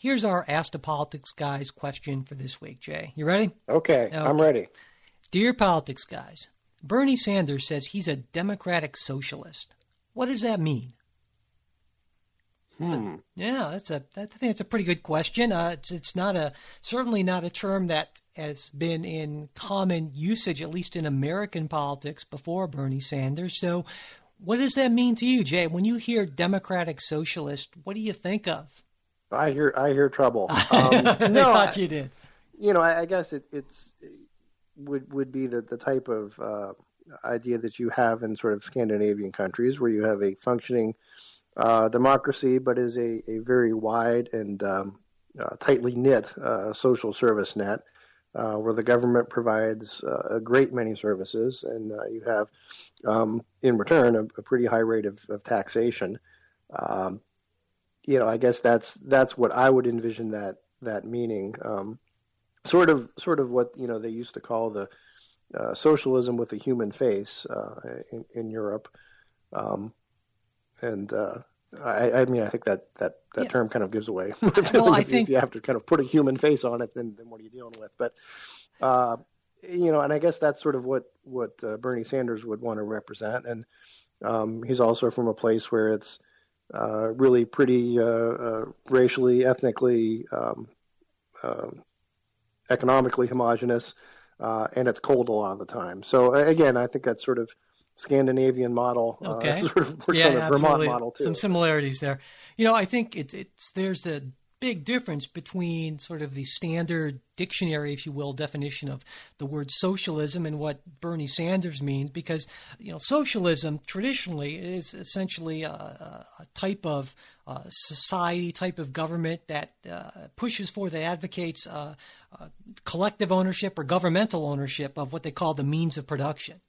Here's our Ask the Politics Guys question for this week, Jay. You ready? Okay, okay, I'm ready. Dear Politics Guys, Bernie Sanders says he's a democratic socialist. What does that mean? Hmm. A, yeah, that's a. I think it's a pretty good question. Uh, it's it's not a certainly not a term that has been in common usage, at least in American politics, before Bernie Sanders. So, what does that mean to you, Jay? When you hear democratic socialist, what do you think of? I hear I hear trouble. Um, no, I thought you did. You know, I, I guess it, it's it would would be the the type of uh, idea that you have in sort of Scandinavian countries, where you have a functioning uh, democracy, but is a, a very wide and um, uh, tightly knit uh, social service net. Uh, where the government provides uh, a great many services, and you have, um, in return, a, a, pretty high rate of, of taxation. Um, you know, I guess that's that's what I would envision that that meaning. Um, sort of, sort of what you know they used to call the uh, socialism with a human face uh, in, in, Europe, um, and uh, I, I, mean, I think that that, that yeah. term kind of gives away. well, I think if you have to kind of put a human face on it, then then what are you dealing with? But uh, you know, and I guess that's sort of what what uh, Bernie Sanders would want to represent, and um, he's also from a place where it's uh, really pretty uh, uh, racially, ethnically, um, economically homogenous, and it's cold a lot of the time. So again, I think that's sort of Scandinavian model. Okay. sort of yeah, Vermont model too. Some similarities there. You know, I think it's it's there's a big difference between sort of the standard dictionary, if you will, definition of the word socialism and what Bernie Sanders means, because you know socialism traditionally is essentially a, a type of uh, society, type of government that uh, pushes for, that advocates uh, uh, collective ownership or governmental ownership of what they call the means of production.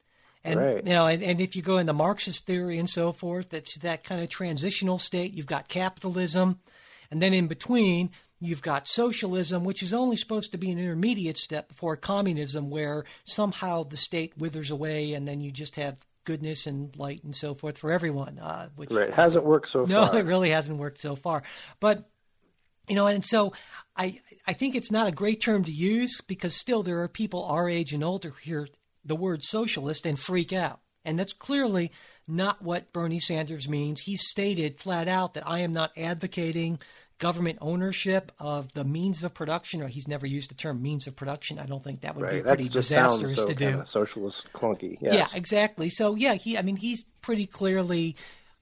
And right. you know, and, and if you go into Marxist theory and so forth, that's that kind of transitional state. You've got capitalism, and then in between, you've got socialism, which is only supposed to be an intermediate step before communism, where somehow the state withers away and then you just have goodness and light and so forth for everyone. Uh, which right. hasn't worked so no, far. No, it really hasn't worked so far. But you know, and so I I think it's not a great term to use because still there are people our age and older who hear the word socialist and freak out. And that's clearly not what Bernie Sanders means. He stated flat out that I am not advocating government ownership of the means of production, or he's never used the term means of production. I don't think that would right. be pretty that disastrous so to do. Socialist clunky. Yes. Yeah, exactly. So yeah, he. I mean, he's pretty clearly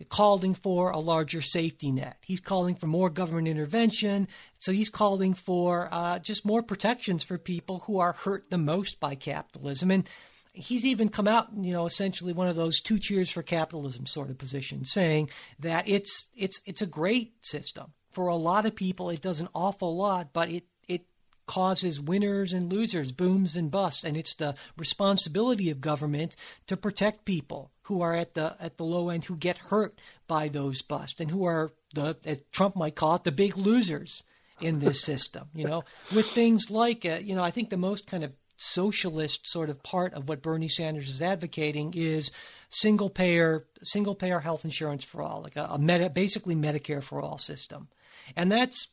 calling for a larger safety net. He's calling for more government intervention. So he's calling for uh, just more protections for people who are hurt the most by capitalism. And he's even come out, you know, essentially one of those two cheers for capitalism sort of positions, saying that it's it's it's a great system for a lot of people. It does an awful lot, but it it causes winners and losers, booms and busts, and it's the responsibility of government to protect people who are at the at the low end who get hurt by those busts and who are the as Trump might call it the big losers in this system. You know, with things like uh, you know, I think the most kind of socialist sort of part of what Bernie Sanders is advocating is single payer single payer health insurance for all, like a, a meta, basically Medicare for all system, and that's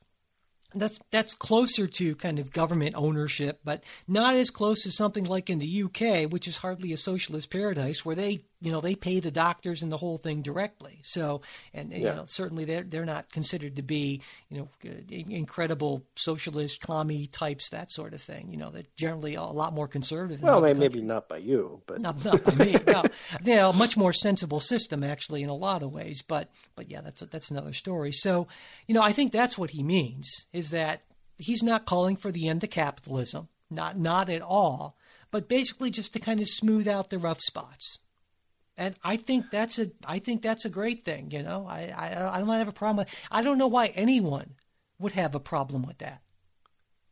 that's that's closer to kind of government ownership, but not as close as something like in the UK, which is hardly a socialist paradise, where they you know they pay the doctors and the whole thing directly. So and yeah. you know certainly they're they're not considered to be you know incredible socialist commie types that sort of thing. You know they're generally a lot more conservative. Well, maybe not by you, but not, not by me. No, they're a much more sensible system actually in a lot of ways. But but yeah, that's that's another story. So you know I think that's what he means is that he's not calling for the end of capitalism, not not at all, but basically just to kind of smooth out the rough spots and I think that's a I think that's a great thing. You know, I I, I don't have a problem. With, I don't know why anyone would have a problem with that.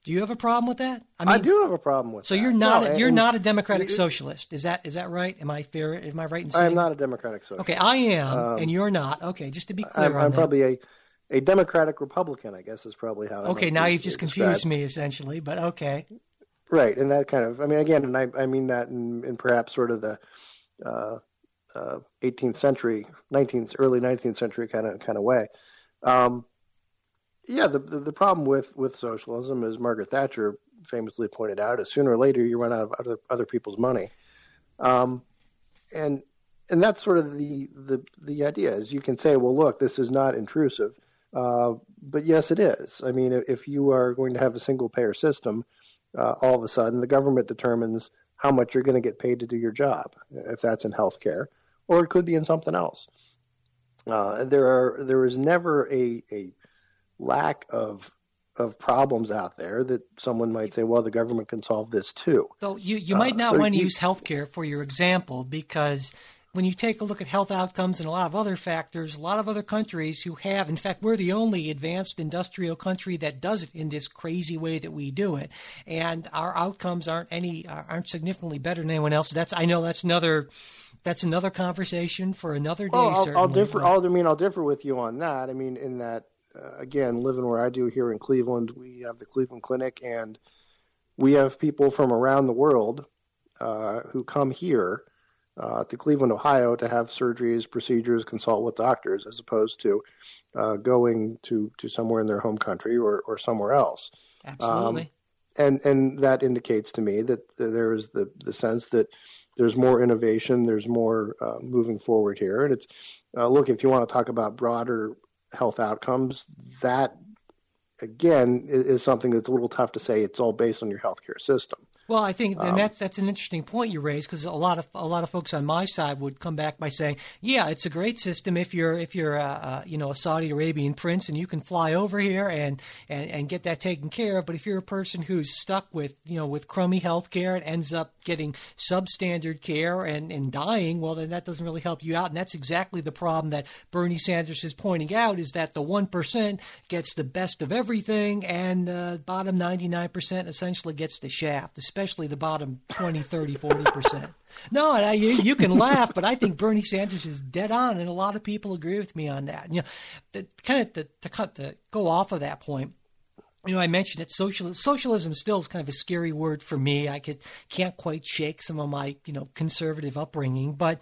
Do you have a problem with that? I, mean, I do have a problem with. So that. you're not no, a, you're and, not a democratic it, socialist. Is that is that right? Am I fair? Am I right in saying? I am not a democratic socialist. Okay, I am, um, and you're not. Okay, just to be clear, I'm, I'm probably a a democratic Republican. I guess is probably how. Okay, now you've just confused me essentially, but okay. Right, and that kind of. I mean, again, and I, I mean that in, in perhaps sort of the. Uh, uh, 18th century, 19th, early 19th century kind of kind of way. Um, yeah, the, the, the problem with with socialism, as Margaret Thatcher famously pointed out, is sooner or later you run out of other other people's money, um, and and that's sort of the the the idea is you can say, well, look, this is not intrusive, uh, but yes, it is. I mean, if you are going to have a single payer system, uh, all of a sudden the government determines how much you're going to get paid to do your job, if that's in healthcare, or it could be in something else. Uh, there are there is never a, a lack of of problems out there that someone might say, well, the government can solve this too. So you, you might uh, not uh, so want to you, use healthcare for your example because when you take a look at health outcomes and a lot of other factors, a lot of other countries who have, in fact, we're the only advanced industrial country that does it in this crazy way that we do it, and our outcomes aren't any aren't significantly better than anyone else. That's I know that's another that's another conversation for another day. Well, I'll, I'll differ. I'll, I mean, I'll differ with you on that. I mean, in that uh, again, living where I do here in Cleveland, we have the Cleveland Clinic, and we have people from around the world uh, who come here uh, to Cleveland, Ohio, to have surgeries, procedures, consult with doctors, as opposed to uh, going to, to somewhere in their home country or, or somewhere else. Absolutely. Um, and and that indicates to me that there is the the sense that there's more innovation, there's more uh, moving forward here, and it's uh, look if you want to talk about broader health outcomes, that again is, something that's a little tough to say. It's all based on your healthcare system. Well, I think, and um, that's that's an interesting point you raised because a lot of a lot of folks on my side would come back by saying, "Yeah, it's a great system if you're if you're a, a, you know a Saudi Arabian prince and you can fly over here and, and and get that taken care of. But if you're a person who's stuck with you know with crummy health care and ends up getting substandard care and and dying, well, then that doesn't really help you out. And that's exactly the problem that Bernie Sanders is pointing out: is that the one percent gets the best of everything, and the bottom ninety nine percent essentially gets the shaft especially the bottom 20, 30, 40%. No, I, you, you can laugh, but I think Bernie Sanders is dead on, and a lot of people agree with me on that. You know, the, kind of to, to, cut, to go off of that point, you know, I mentioned it. Socialism, socialism still is kind of a scary word for me. I could can't quite shake some of my, you know, conservative upbringing, but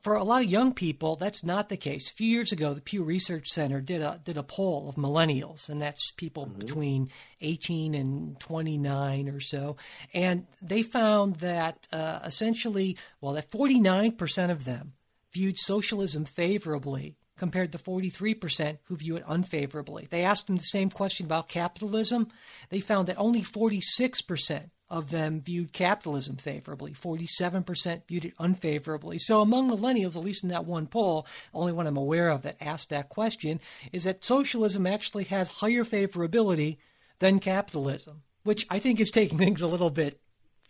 for a lot of young people, that's not the case. A few years ago, the Pew Research Center did a did a poll of millennials, and that's people mm-hmm. between 18 and 29 or so, and they found that uh, essentially, well, that 49 percent of them viewed socialism favorably compared to 43% who view it unfavorably. They asked them the same question about capitalism. They found that only 46% of them viewed capitalism favorably. 47% viewed it unfavorably. So among millennials, at least in that one poll, only one I'm aware of that asked that question, is that socialism actually has higher favorability than capitalism, which I think is taking things a little bit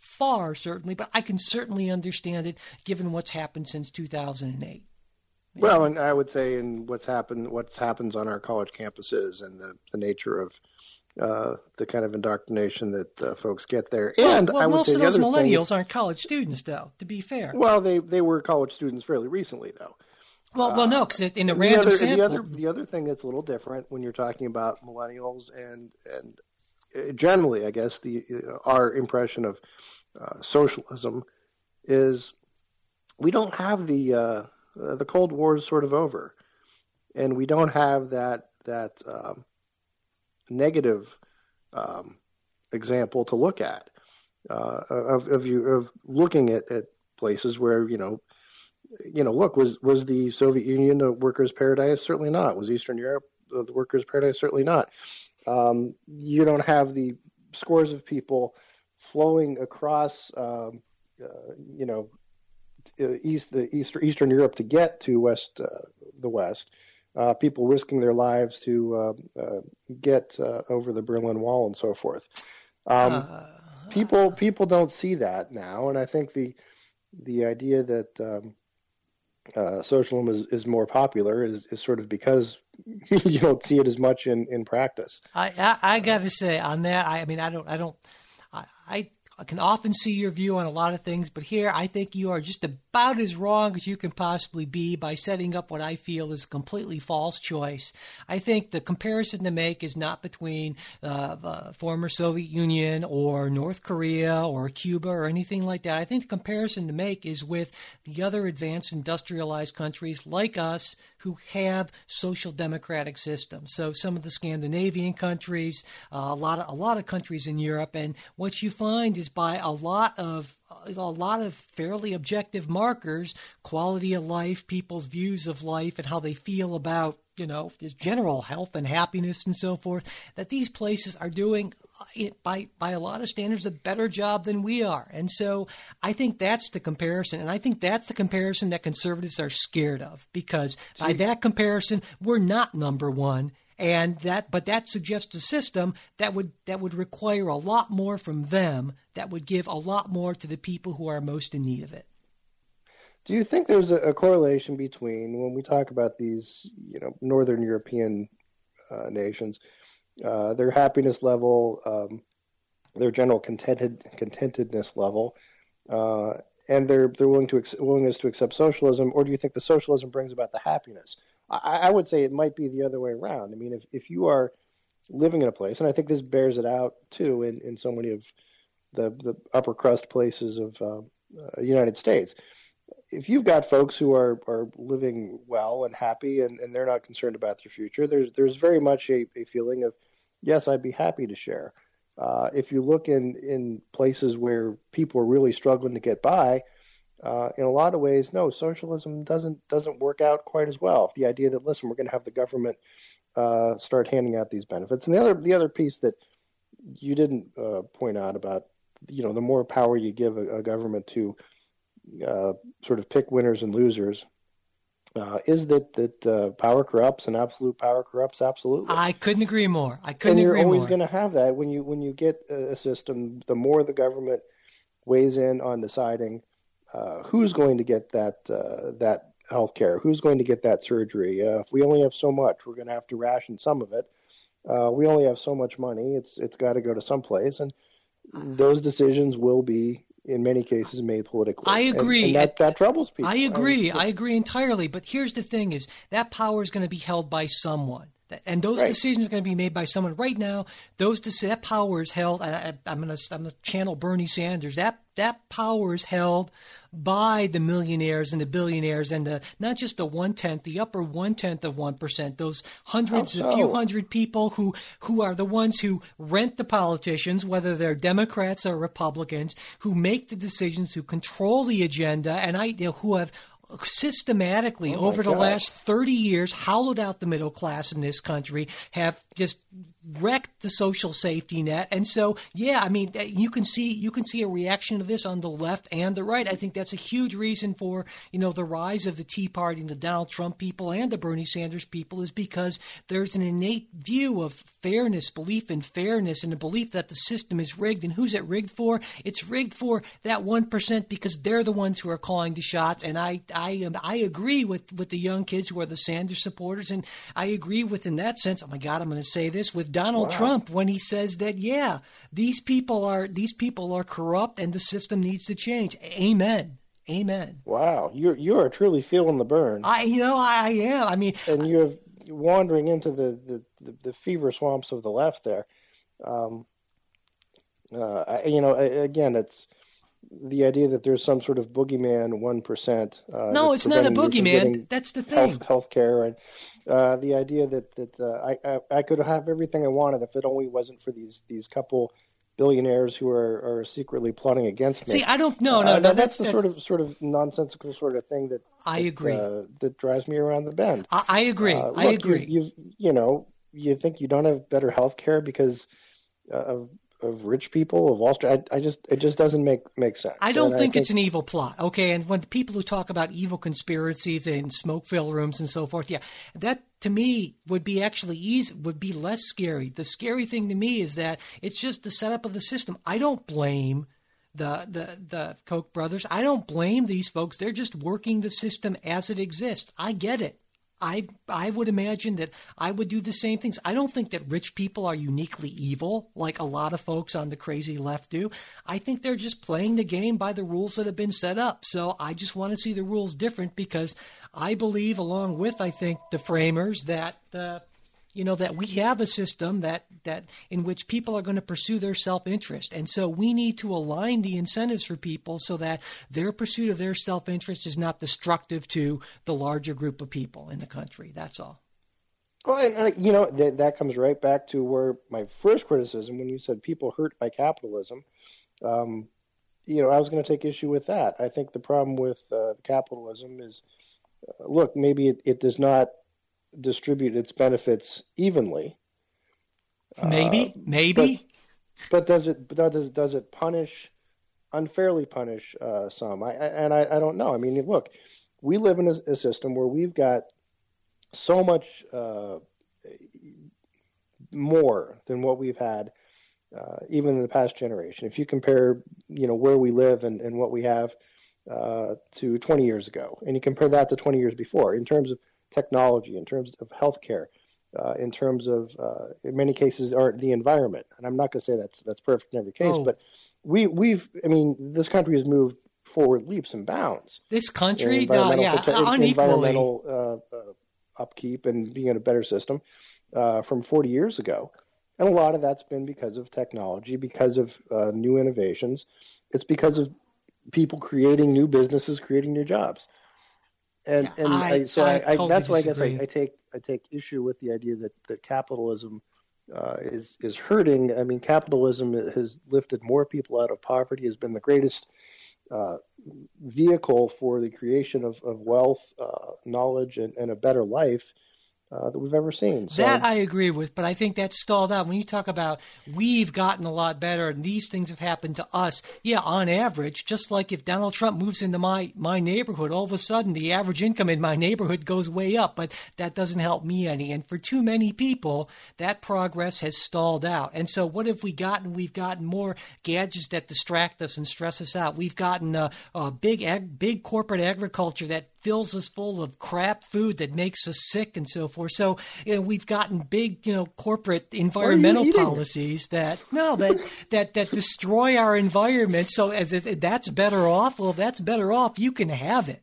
far, certainly, but I can certainly understand it given what's happened since 2008. Well, and I would say, in what's happened, what's happens on our college campuses, and the, the nature of uh, the kind of indoctrination that uh, folks get there. And well, I would most say of those millennials thing, aren't college students, though. To be fair. Well, they they were college students fairly recently, though. Well, well, no, because in the random the other, sample, the other the other thing that's a little different when you're talking about millennials and and uh, generally, I guess the uh, our impression of uh, socialism is we don't have the uh, the Cold War is sort of over, and we don't have that that um, negative um, example to look at uh, of, of you of looking at, at places where you know you know look was was the Soviet Union a workers' paradise? Certainly not. Was Eastern Europe the workers' paradise? Certainly not. Um, you don't have the scores of people flowing across um, uh, you know east the east, Eastern Europe to get to West uh, the West uh, people risking their lives to uh, uh, get uh, over the Berlin Wall and so forth. Um, uh, people people don't see that now, and I think the the idea that um, uh, socialism is, is more popular is, is sort of because you don't see it as much in, in practice. I, I, I got to say on that, I, I mean, I don't, I don't, I, I can often see your view on a lot of things, but here I think you are just about as wrong as you can possibly be by setting up what I feel is a completely false choice. I think the comparison to make is not between uh, former Soviet Union or North Korea or Cuba or anything like that. I think the comparison to make is with the other advanced industrialized countries like us who have social democratic systems. So some of the Scandinavian countries, uh, a lot of a lot of countries in Europe, and what you find is by a lot of a lot of fairly objective markers, quality of life, people's views of life, and how they feel about you know general health and happiness and so forth. That these places are doing uh, by by a lot of standards a better job than we are. And so I think that's the comparison and I think that's the comparison that conservatives are scared of because by that comparison we're not number 1 and that but that suggests a system that would that would require a lot more from them that would give a lot more to the people who are most in need of it. Do you think there's a, a correlation between when we talk about these, you know, northern European uh, nations uh, their happiness level, um, their general contented contentedness level, uh, and their their willing to willingness to accept socialism, or do you think the socialism brings about the happiness? I, I would say it might be the other way around. I mean, if if you are living in a place, and I think this bears it out too in, in so many of the the upper crust places of uh, uh, United States. If you've got folks who are, are living well and happy and, and they're not concerned about their future, there's there's very much a, a feeling of yes, I'd be happy to share. Uh, if you look in, in places where people are really struggling to get by, uh, in a lot of ways, no, socialism doesn't doesn't work out quite as well. The idea that listen, we're going to have the government uh, start handing out these benefits, and the other the other piece that you didn't uh, point out about, you know, the more power you give a, a government to uh, sort of pick winners and losers, uh, is that that uh, power corrupts and absolute power corrupts absolutely. I couldn't agree more. I couldn't agree more. and you're always going to have that when you when you get a system. The more the government weighs in on deciding uh, who's going to get that uh, that health care, who's going to get that surgery. Uh, if we only have so much, we're going to have to ration some of it. Uh, we only have so much money. It's it's got to go to some place, and those decisions will be in many cases made politically. I agree. And, and that, that troubles people. I agree. I, I, agree entirely. But here's the thing: is that power is going to be held by someone. And those right. decisions are going to be made by someone. Right now, those that power is held. I, am going to I'm going to channel Bernie Sanders. That that power is held by the millionaires and the billionaires and the not just the one tenth, the upper one tenth of one percent. Those hundreds, so? a few hundred people who who are the ones who rent the politicians, whether they're Democrats or Republicans, who make the decisions, who control the agenda, and I you know, who have systematically oh over the last 30 years hollowed out the middle class in this country have just wrecked the social safety net. And so yeah i mean you can see you can see a reaction to this on the left and the right. I think that's a huge reason for you know the rise of the tea party and the donald trump people and the bernie sanders people is because there's an innate view of fairness belief in fairness and a belief that the system is rigged. And who's it rigged for? It's rigged for that 1% because they're the ones who are calling the shots. And i i am i agree with with the young kids who are the sanders supporters. And i agree with in that sense oh my god i'm going to say this with Donald wow. Trump when he says that yeah, these people are these people are corrupt and the system needs to change. Amen. Amen. Wow, you're you are truly feeling the Bern. I you know I am. I mean, and you're wandering into the the, the, the fever swamps of the left there. Um, uh, I, you know, again, it's the idea that there's some sort of boogeyman one percent. Uh, no, it's not a boogeyman. That's the thing. Health, healthcare and uh, the idea that that uh, I, I, I could have everything I wanted if it only wasn't for these these couple billionaires who are, are secretly plotting against me. See, I don't know. No, uh, no, that's, that's, the that's, sort of sort of nonsensical sort of thing that I that, agree uh, that drives me around the bend. I, I agree. Uh, look, I agree. You, you know you think you don't have better health care because of of rich people of Wall Street. I, I, just it just doesn't make make sense. I don't think, I think, it's an evil plot. Okay, and when people who talk about evil conspiracies and smoke filled rooms and so forth, yeah, that to me would be actually easy would be less scary. The scary thing to me is that it's just the setup of the system. I don't blame the the the Koch brothers. I don't blame these folks. They're just working the system as it exists. I get it. I I would imagine that I would do the same things. I don't think that rich people are uniquely evil like a lot of folks on the crazy left do. I think they're just playing the game by the rules that have been set up. So I just want to see the rules different because I believe along with I think the framers that uh, you know that we have a system that that in which people are going to pursue their self-interest and so we need to align the incentives for people so that their pursuit of their self-interest is not destructive to the larger group of people in the country that's all well, and, you know that that comes right back to where my first criticism when you said people hurt by capitalism. Um, you know, I was going to take issue with that. I think the problem with uh, capitalism is, uh, look, maybe it, it does not distribute its benefits evenly. Maybe, uh, maybe. But, but, does it does does it punish unfairly punish uh, some? I, I, and I, I, don't know. I mean, look, we live in a, a system where we've got so much uh, more than what we've had. Uh, even in the past generation, if you compare, you know, where we live and, and what we have uh, to 20 years ago, and you compare that to 20 years before, in terms of technology, in terms of healthcare, uh, in terms of, uh, in many cases, are the environment. And I'm not going to say that's that's perfect in every case, oh. but we we've, I mean, this country has moved forward leaps and bounds. This country, environmental, uh, yeah, prote- environmental uh, uh, upkeep and being in a better system uh, from 40 years ago. And a lot of that's been because of technology, because of new innovations. It's because of people creating new businesses, creating new jobs and and I, I, so I, I totally that's why I guess I, take I take issue with the idea that that capitalism uh, is is hurting. I mean, capitalism has lifted more people out of poverty, has been the greatest uh, vehicle for the creation of, of wealth, uh, knowledge, and, and, a better life uh, that we've ever seen. So, that I agree with, but I think that's stalled out. When you talk about we've gotten a lot better and these things have happened to us, yeah, on average, just like if Donald Trump moves into my, my neighborhood, all of a sudden the average income in my neighborhood goes way up, but that doesn't help me any. And for too many people, that progress has stalled out. And so what have we gotten? We've gotten more gadgets that distract us and stress us out. We've gotten a, a big, ag- big corporate agriculture that fills us full of crap food that makes us sick and so forth. So you know, we've gotten big, you know, corporate environmental policies that no that that that destroy our environment. So as if that's better off, well, if that's better off, you can have it.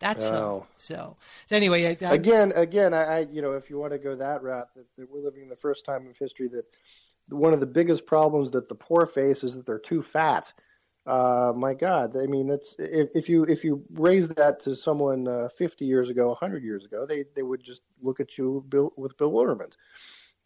That's oh. so. So anyway, I, I, again, again, I, I, you know, if you want to go that route, that, that we're living in the first time of history that one of the biggest problems that the poor face is that they're too fat uh, my God, I mean, that's if, if you if you raise that to someone uh, 50 years ago, 100 years ago, they they would just look at you with bewilderment.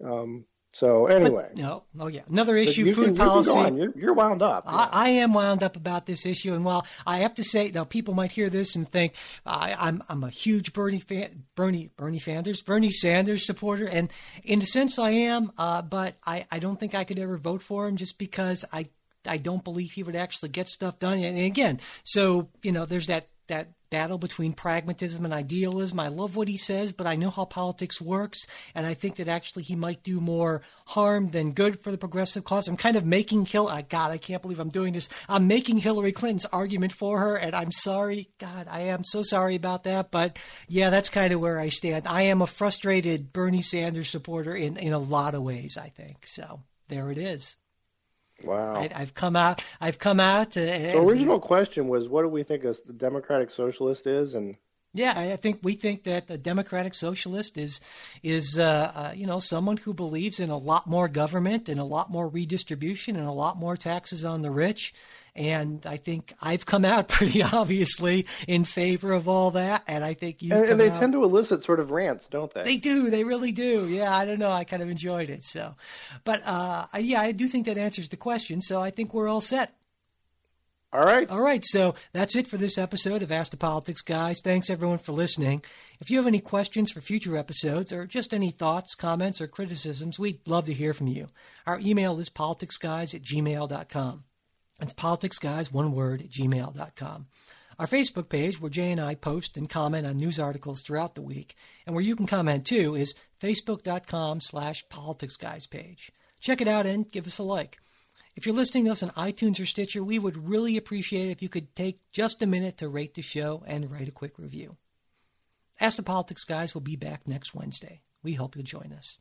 Um, so anyway, but, no, oh yeah, another issue: food policy. You you're, you're, wound up. I, I, am wound up about this issue, and while I have to say, now people might hear this and think I, I'm I'm a huge Bernie fan, Bernie Bernie Sanders, Bernie Sanders supporter, and in a sense I am, uh, but I I don't think I could ever vote for him just because I I don't believe he would actually get stuff done. And again, so you know, there's that that battle between pragmatism and idealism. I love what he says, but I know how politics works, and I think that actually he might do more harm than good for the progressive cause. I'm kind of making Hillary. God, I can't believe I'm doing this. I'm making Hillary Clinton's argument for her, and I'm sorry. God, I am so sorry about that. But yeah, that's kind of where I stand. I am a frustrated Bernie Sanders supporter in in a lot of ways. I think so. There it is. Wow. I, have come out. I've come out. Uh, the original question was, what do we think a democratic socialist is, and yeah, I think we think that a democratic socialist is is uh, uh, you know someone who believes in a lot more government and a lot more redistribution and a lot more taxes on the rich. And I think I've come out pretty obviously in favor of all that. And I think you and, and, they out, tend to elicit sort of rants, don't they? They do. They really do. Yeah, I don't know. I kind of enjoyed it. So, but uh, yeah, I do think that answers the question. So I think we're all set. All right. All right. So that's it for this episode of Ask the Politics Guys. Thanks everyone for listening. If you have any questions for future episodes or just any thoughts, comments, or criticisms, we'd love to hear from you. Our email is politicsguys at gmail.com. It's politicsguys, one word, gmail.com. Our Facebook page, where Jay and I post and comment on news articles throughout the week, and where you can comment too, is facebook.com slash politicsguys page. Check it out and give us a like. If you're listening to us on iTunes or Stitcher, we would really appreciate it if you could take just a minute to rate the show and write a quick review. Ask the Politics Guys will be back next Wednesday. We hope you'll join us.